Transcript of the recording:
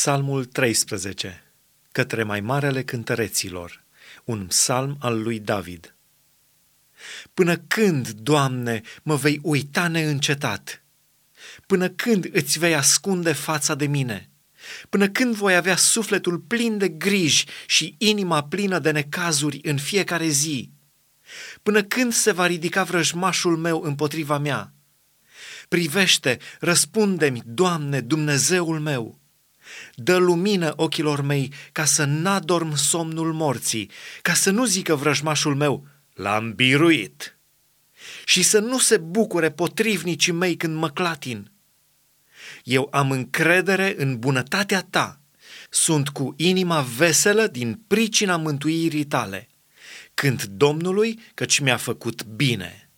Psalmul 13, către mai marele cântăreților, un psalm al lui David. Până când, Doamne, mă vei uita neîncetat? Până când îți vei ascunde fața de mine? Până când voi avea sufletul plin de griji și inima plină de necazuri în fiecare zi? Până când se va ridica vrăjmașul meu împotriva mea? Privește, răspunde-mi, Doamne, Dumnezeul meu! Dă lumină ochilor mei ca să n-adorm somnul morții, ca să nu zică vrăjmașul meu, l-am biruit. Și să nu se bucure potrivnicii mei când mă clatin. Eu am încredere în bunătatea ta. Sunt cu inima veselă din pricina mântuirii tale. Când Domnului, căci mi-a făcut bine.